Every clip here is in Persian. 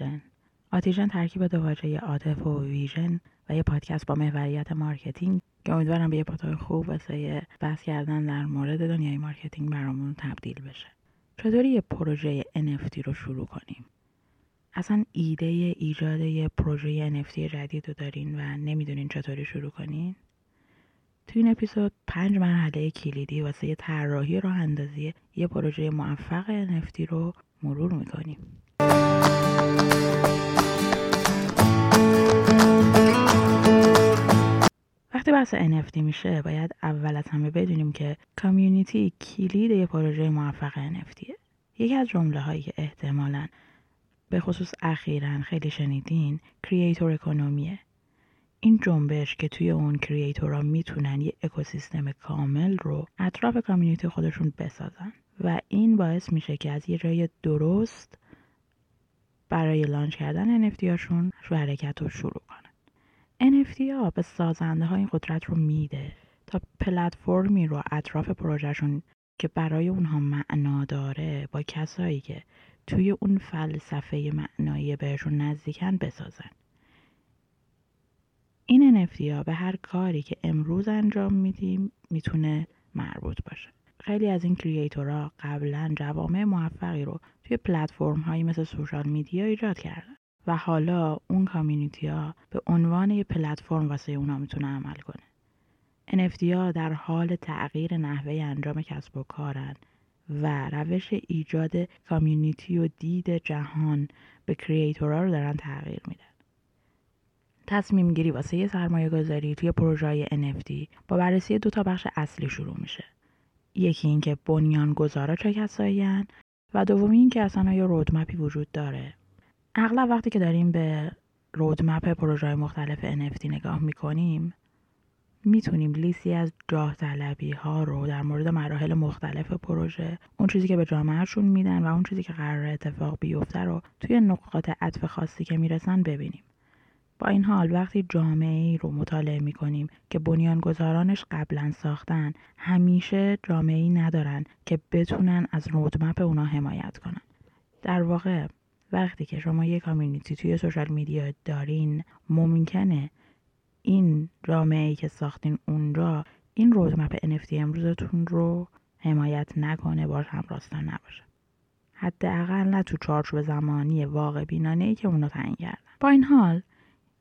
آتیژن. آتیژن ترکیب دو واژه عاطف و vision و یه پادکست با محوریت مارکتینگ که امیدوارم به یه پاتوق خوب واسه بحث کردن در مورد دنیای مارکتینگ برامون تبدیل بشه. چطوری یه پروژه NFT رو شروع کنیم؟ اصلا ایده ایجاد یه پروژه NFT جدید رو دارین و نمی‌دونین چطوری شروع کنین؟ تو این اپیزود پنج مرحله کلیدی واسه طراحی راه اندازی یه پروژه موفق NFT رو مرور می‌کنیم. وقتی بحث NFT میشه باید اول از همه بدونیم که کامیونیتی کلید یه پروژه موفق NFTه یکی از جمله هایی که احتمالا به خصوص اخیرا خیلی شنیدین کریئتور اکونومیه این جنبش که توی اون کریئتورها می‌تونن یه اکوسیستم کامل رو اطراف کامیونیتی خودشون بسازن. و این باعث میشه که از یه جای درست برای لانچ کردن NFT هاشون حرکت رو شروع کنن. NFT ها به سازنده ها این قدرت رو میده تا پلتفرمی رو اطراف پروژهشون که برای اونها معنا داره با کسایی که توی اون فلسفه معنایی بهشون نزدیکن بسازن. این NFT ها به هر کاری که امروز انجام میدیم می‌تونه مربوط باشه. خیلی از این کریئتورها قبلا جوامع موفقی رو توی پلتفرم هایی مثل سوشال میدیا ایجاد کردن. و حالا اون کامیونیتی ها به عنوان یه پلتفرم واسه اونا می‌تونه عمل کنه. NFT ها در حال تغییر نحوه انجام کسب و کارن و روش ایجاد کامیونیتی و دید جهان به کریئتورها رو دارن تغییر میدن. تصمیم گیری واسه یه سرمایه گذاری توی پروژه NFT با بررسی دو تا بخش اصلی شروع میشه. یکی اینکه بنیان گذارا چه کسایی و دومی اینکه اصلا یه رودمپی وجود داره. اغلب وقتی که داریم به رودمپ پروژه مختلف NFT نگاه می‌کنیم می‌تونیم لیستی از جاه طلبی ها رو در مورد مراحل مختلف پروژه اون چیزی که به جامعهشون میدن و اون چیزی که قرار اتفاق بیفته رو توی نقاط عطف خاصی که می‌رسن ببینیم. با این حال وقتی جامعه ای رو مطالعه می کنیم که بنیانگذارانش قبلا ساختن همیشه جامعه ای ندارن که بتونن از رودمپ اونا حمایت کنن. در واقع وقتی که شما یه کامیونیتی توی سوشال میدیا دارین ممکنه این جامعه ای که ساختین اونجا این رودمپ NFT امروزتون رو حمایت نکنه باش هم راستان نباشه. حداقل نه تو چارچوب زمانی واقع بینانه ای که اونا تعیین کردن. با این حال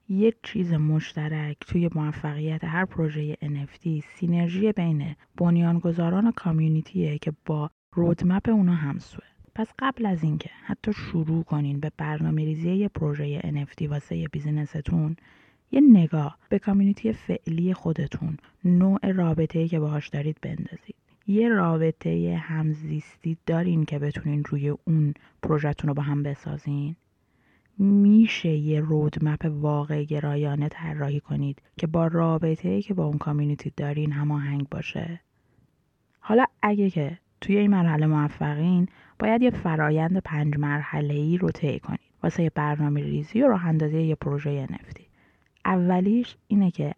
یک چیز مشترک توی موفقیت هر پروژه NFT سینرژی بین بنیانگذاران و کامیونیتیه که با رودمپ اونا همسوه. پس قبل از اینکه حتی شروع کنین به برنامه ریزی یه پروژه NFT واسه بیزینستون یه نگاه به کامیونیتی فعلی خودتون نوع رابطه‌ای که باهاش دارید بندازید. یه رابطه همزیستی دارین که بتونین روی اون پروژهتون رو با هم بسازین. میشه یه رودمپ واقع گرایانه طراحی کنید که با رابطه که با اون کامیونیتی دارین هماهنگ باشه. حالا اگه که توی این مرحله موفقین باید یه فرایند پنج مرحله ای رو طی کنید. واسه برنامه ریزی و راه اندازی یه پروژه نفتی. اولیش اینه که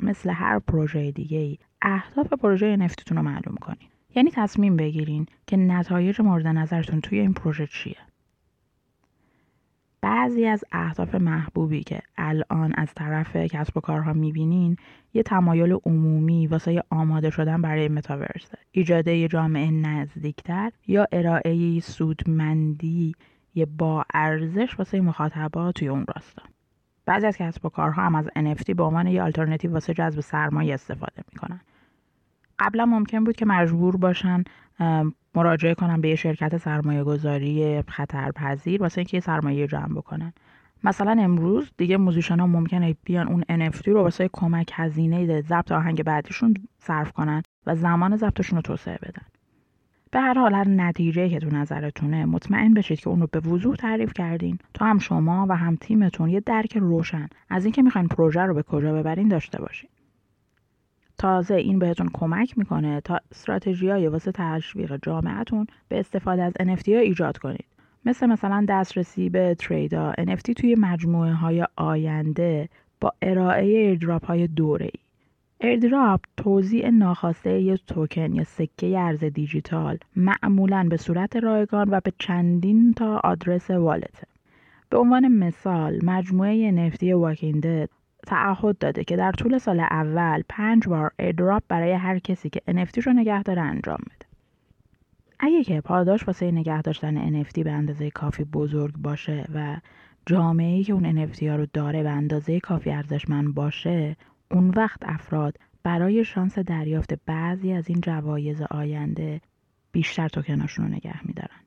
مثل هر پروژه دیگه ای اهداف پروژه نفتیتون رو معلوم کنین یعنی تصمیم بگیرین که نتایج مورد نظرتون توی این پروژه چیه. بعضی از اهداف محبوبی که الان از طرف کسب و کارها می‌بینین یه تمایل عمومی واسه آماده شدن برای متاورس ایجاد یه جامعه نزدیکتر یا ارائه سودمندی یه با ارزش واسه مخاطبات توی اون راستا. بعضی از کسب و کارها هم از NFT به عنوان یه آلترنتیو واسه جذب سرمایه استفاده می‌کنن. قبلا ممکن بود که مجبور باشن مراجعه کنن به یه شرکت سرمایه گذاری خطرپذیر واسه اینکه یه سرمایه جمع بکنن. مثلا امروز دیگه musician ها ممکنه بیان اون NFT رو واسه کمک هزینه ضبط آهنگ بعدیشون صرف کنن و زمان ضبطشون رو توسعه بدن. به هر حال هر نتیجه که تو نظرتونه مطمئن بشید که اون رو به وضوح تعریف کردین. تا هم شما و هم تیمتون یه درک روشن. از اینکه می‌خواین پروژه رو به کجا ببرین داشته باشین. تازه این بهتون کمک می‌کنه تا های واسه تشویق جامعتون به استفاده از NFT ها ایجاد کنید. مثل مثلا دسترسی به تریدا NFT توی مجموعه های آینده با ارائه ایردراپ های دوره ای airdrop توزیع ناخواسته یک توکن یا سکه ارز دیجیتال معمولا به صورت رایگان و به چندین تا آدرس wallet ه به عنوان مثال مجموعه NFT واکینده تعهد داده که در طول سال اول پنج بار airdrop برای هر کسی که NFT رو نگه داره انجام بده. اگه که پاداش واسه نگه داشتن NFT به اندازه کافی بزرگ باشه و جامعه که اون NFT ها رو داره به اندازه کافی ارزشمند باشه اون وقت افراد برای شانس دریافت بعضی از این جوایز آینده بیشتر توکناشون رو نگه میدارن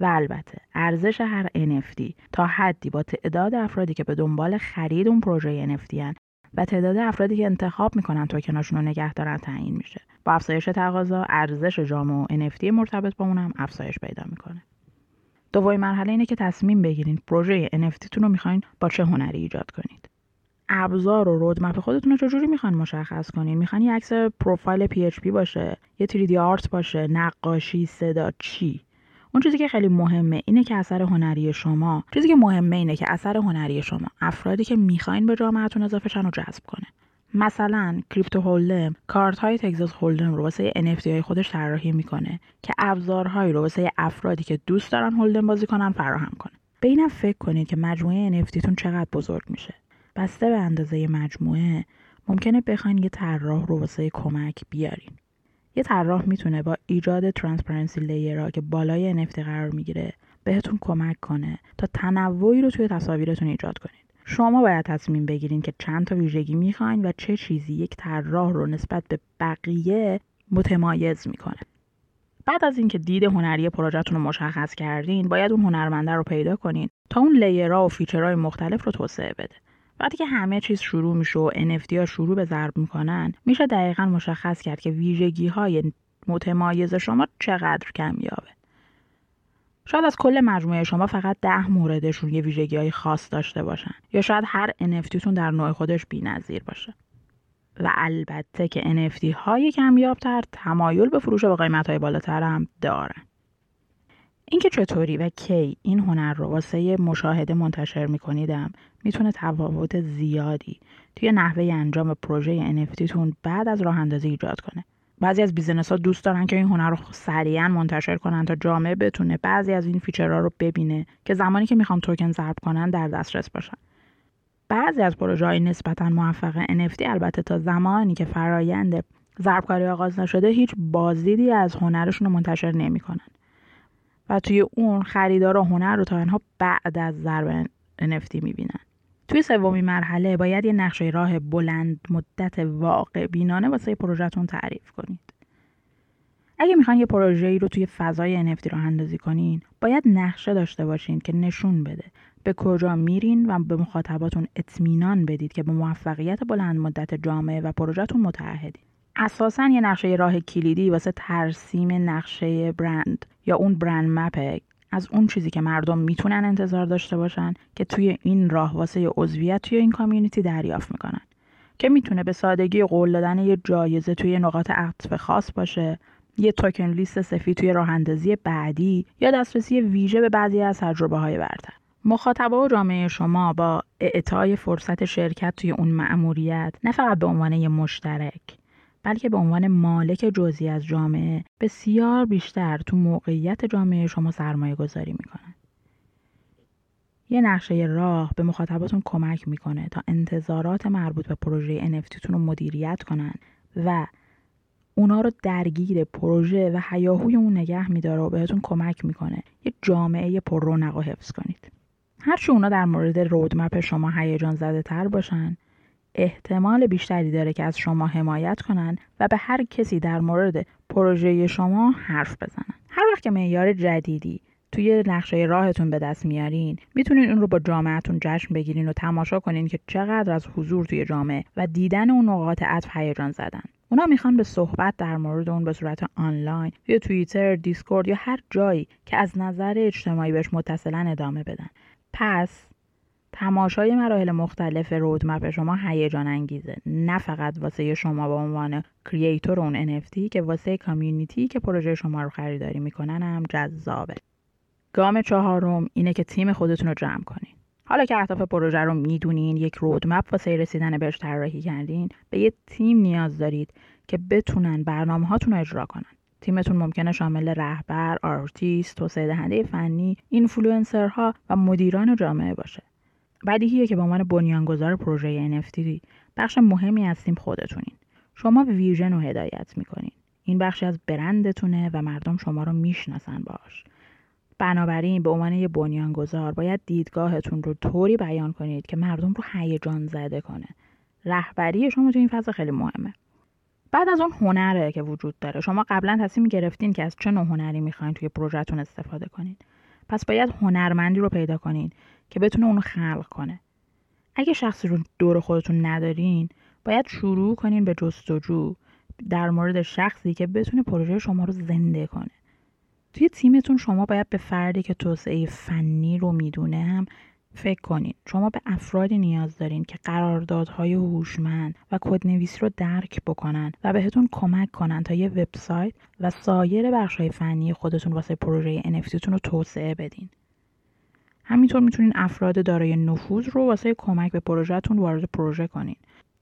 و البته ارزش هر NFT تا حدی با تعداد افرادی که به دنبال خرید اون پروژه NFT هن و تعداد افرادی که انتخاب می‌کنن توکناشون رو نگه دارن تعیین میشه. با افزایش تقاضا ارزش جامع و NFT مرتبط با اونم افزایش پیدا می‌کنه. دومین مرحله اینه که تصمیم بگیرین پروژه NFT تون رو می‌خواین با چه هنری ایجاد کنید. ابزار و رودمپ خودتون رو چجوری می‌خوان مشخص کنین؟ می‌خوان یه عکس پروفایل PHP باشه یه 3D آرت باشه نقاشی صدا چی؟ اون چیزی که خیلی مهمه اینه که اثر هنری شما چیزی که مهمه اینه که اثر هنری شما افرادی که می‌خواین به جامعتون اضافه شن رو جذب کنه. مثلا کریپتو هولدم کارت های تگزاس هولدم رو واسه NFT های خودش طراحی می‌کنه که ابزارهایی رو واسه افرادی که دوست دارن هولدم بازی کنن فراهم کنه. به اینم فکر کنید که مجموعه NFT تون چقدر بزرگ میشه. بسته به اندازه مجموعه ممکنه بخواین یه طراح رو واسه کمک بیارین. یه طراح می‌تونه با ایجاد transparency layer ها که بالای NFT قرار می‌گیره بهتون کمک کنه تا تنوعی رو توی تصاویرتون ایجاد کنید. شما باید تصمیم بگیرین که چند تا ویژگی می‌خواین و چه چیزی یک طراح رو نسبت به بقیه متمایز می‌کنه. بعد از اینکه دید هنری پروژهتون رو مشخص کردین باید اون هنرمنده رو پیدا کنین تا اون لیرها و فیچرهای مختلف رو توسعه بده. وقتی که همه چیز شروع میشه و NFT ها شروع به ضرب می‌کنن میشه دقیقا مشخص کرد که ویژگی های متمایز شما چقدر کمیابه شاید از کل مجموعه شما فقط ده موردشون یه ویژگی های خاص داشته باشن یا شاید هر NFT تون در نوع خودش نظیر باشه. و البته که NFT های کمیابتر تمایل به فروش به قیمت های بالاتر هم دارن. اینکه چطوری و کی این هنر رو واسه مشاهده منتشر میکنیدم می‌تونه تفاوت زیادی توی نحوه انجام پروژه NFT تون بعد از راه اندازی ایجاد کنه. بعضی از بیزنس ها دوست دارن که این هنر رو سریعا منتشر کنن تا جامعه بتونه بعضی از این فیچرها رو ببینه که زمانی که می‌خوان توکن ضرب کنن در دسترس باشن. بعضی از پروژه های نسبتا موفق NFT البته تا زمانی که فرایند ضربکاری آغاز نشده هیچ بازدیدی از هنرشون رو منتشر نمی‌کنن. و توی اون خریدار هنر رو تا انها بعد از ضرب NFT می‌بینن توی سومین مرحله باید یه نقشه راه بلند مدت واقع بینانه واسه پروژهتون تعریف کنید. اگه می‌خوان یه پروژه ای رو توی فضای NFT راه اندازی کنین باید نقشه داشته باشین که نشون بده به کجا میرین و به مخاطباتون اطمینان بدید که به موفقیت بلند مدت جامعه و پروژهتون متعهدید. اساسا یه نقشه راه کلیدی واسه ترسیم نقشه برند یا اون برند مپ از اون چیزی که مردم می‌تونن انتظار داشته باشن که توی این راه واسه عضویت توی این کامیونیتی دریافت می‌کنن. که می‌تونه به سادگی قول دادن یه جایزه توی نقاط عطف خاص باشه یه توکن لیست سفید توی راه اندازی بعدی یا دسترسی ویژه به بعضی از تجربه های برتر. مخاطبه و جامعه شما با اعطای فرصت شرکت توی اون مأموریت نه فقط به عنوان یه مشترک. بلکه به عنوان مالک جزئی از جامعه بسیار بیشتر تو موقعیت جامعه شما سرمایه گذاری می‌کنن. یه نقشه راه به مخاطباتون کمک می‌کنه تا انتظارات مربوط به پروژه NFT رو مدیریت کنن و اونا رو درگیر پروژه و حیاهوی اون نگه میداره و بهتون کمک می‌کنه یه جامعه پر رونق حفظ کنید. هرچی اونا در مورد رودمپ شما هیجان زده تر باشن احتمال بیشتری داره که از شما حمایت کنن و به هر کسی در مورد پروژه شما حرف بزنن. هر وقت که معیار جدیدی توی نقشه راهتون به دست میارین می‌تونین اون رو با جامعتون جشن بگیرین و تماشا کنین که چقدر از حضور توی جامعه و دیدن اون نقاط عطف هیجان زدن. اونا می‌خوان به صحبت در مورد اون به صورت آنلاین یا توییتر، دیسکورد یا هر جایی که از نظر اجتماعی بهش متصلا ادامه بدن. پس تماشای مراحل مختلف roadmap شما هیجان انگیزه. نه فقط واسه شما به عنوان creator اون NFT که واسه community که پروژه شما رو خریداری می‌کنن هم جذابه. گام چهارم اینه که تیم خودتون رو جمع کنین. حالا که اهداف پروژه رو می‌دونین یک roadmap واسه رسیدن بهش طراحی کردین به یه تیم نیاز دارید که بتونن برنامه هاتون رو اجرا کنن. تیمتون ممکنه شامل رهبر، آرتیست، توسعه دهنده فنی، اینفلوئنسرها و مدیران جامعه باشه. بدیهیه که به عنوان بنیانگذار پروژه NFT بخش مهمی از تیم خودتونین. شما ویژن رو هدایت می‌کنین. این بخشی از برندتونه و مردم شما رو می‌شناسن باش. بنابراین به عنوان یه بنیانگذار باید دیدگاهتون رو طوری بیان کنید که مردم رو هیجان زده کنه. رهبری شما تو این فضا خیلی مهمه. بعد از اون هنره که وجود داره شما قبلا تصمیم گرفتین که از چه نوع هنری می‌خواین توی پروژهتون استفاده کنین پس باید هنرمندی رو پیدا کنین که بتونه اونو خلق کنه. اگه شخصی رو دور خودتون ندارین باید شروع کنین به جستجو در مورد شخصی که بتونه پروژه شما رو زنده کنه. توی تیمتون شما باید به فردی که توسعه فنی رو می‌دونه هم فکر کنید شما به افرادی نیاز دارین که قراردادهای هوشمند و کدنویسی رو درک بکنن و بهتون کمک کنن تا یه وبسایت و سایر بخشهای فنی خودتون واسه پروژه NFT تون رو توسعه بدین. همینطور می‌تونین افراد دارای نفوذ رو واسه کمک به پروژهتون وارد پروژه کنین.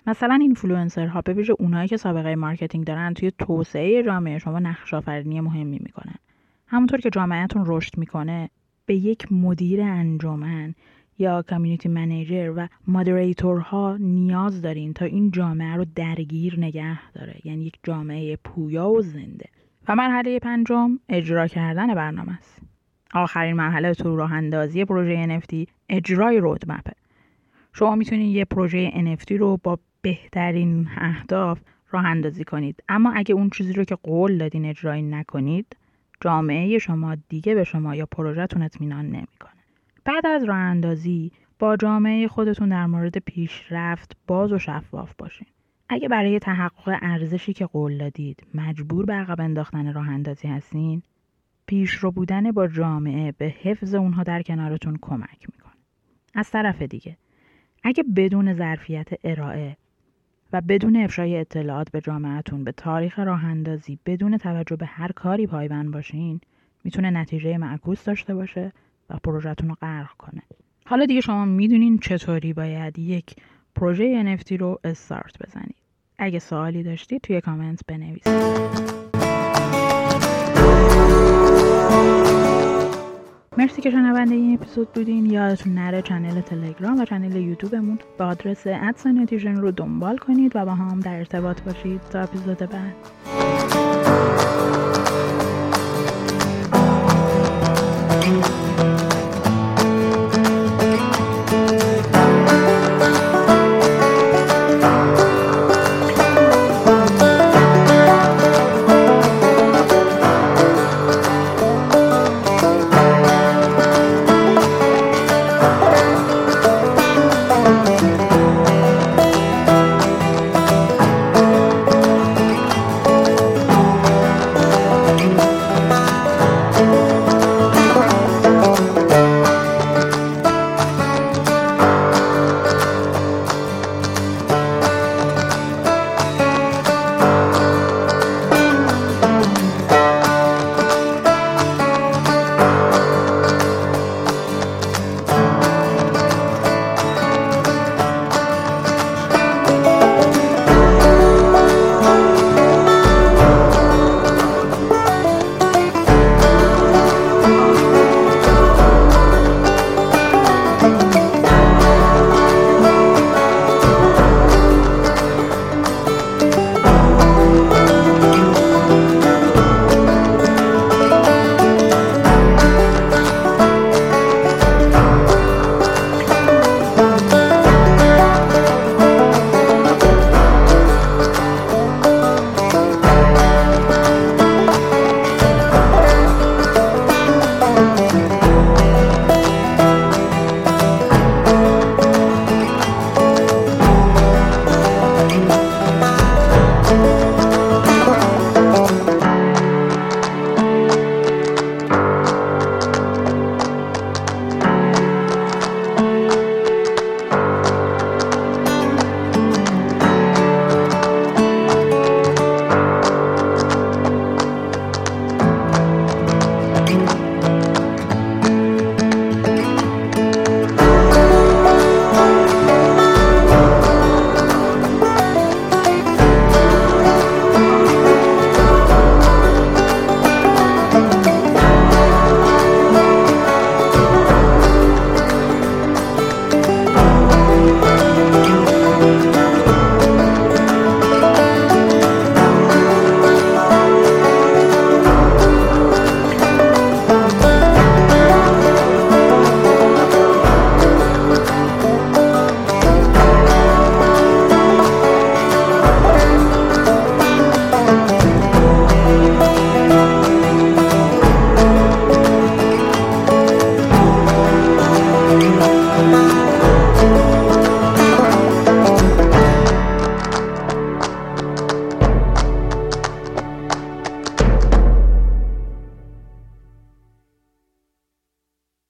مثلا اینفلوئنسرها به ویژه اونایی که سابقه marketing دارن توی توسعه جامعه شما نقش آفرینی مهمی می‌کنن. همونطور که جامعهتون رشد می‌کنه به یک مدیر انجمن یا community manager و moderator ها نیاز دارین تا این جامعه رو درگیر نگه داره یعنی یک جامعه پویا و زنده و مرحله پنجم اجرا کردن برنامه است آخرین مرحله تو راه اندازی پروژه NFT اجرای رودمپه. شما می‌تونید یه پروژه NFT رو با بهترین اهداف راه اندازی کنید. اما اگه اون چیزی رو که قول دادین اجرایی نکنید جامعه شما دیگه به شما یا پروژهتون اطمینان نمی‌کنه. بعد از راه اندازی با جامعه خودتون در مورد پیشرفت باز و شفاف باشین. اگه برای تحقق ارزشی که قول دادید مجبور به عقب انداختن راه اندازی هستین پیشرو بودن با جامعه به حفظ اونها در کنارتون کمک می‌کنه. از طرف دیگه اگه بدون ظرفیت ارائه و بدون افشای اطلاعات به جامعهتون به تاریخ راه اندازی بدون توجه به هر کاری پایبند باشین می‌تونه نتیجه معکوس داشته باشه و پروژهتون رو غرق کنه. حالا دیگه شما می‌دونین چطوری باید یک پروژه NFT رو استارت بزنید. اگه سوالی داشتید توی کامنت بنویسید. مرسی که شنونده این اپیزود بودین. یادتون نره چنل تلگرام و چنل یوتیوبمون به آدرس ادسانیتیژن رو دنبال کنید و با هم در ارتباط باشید. تا اپیزود بعد.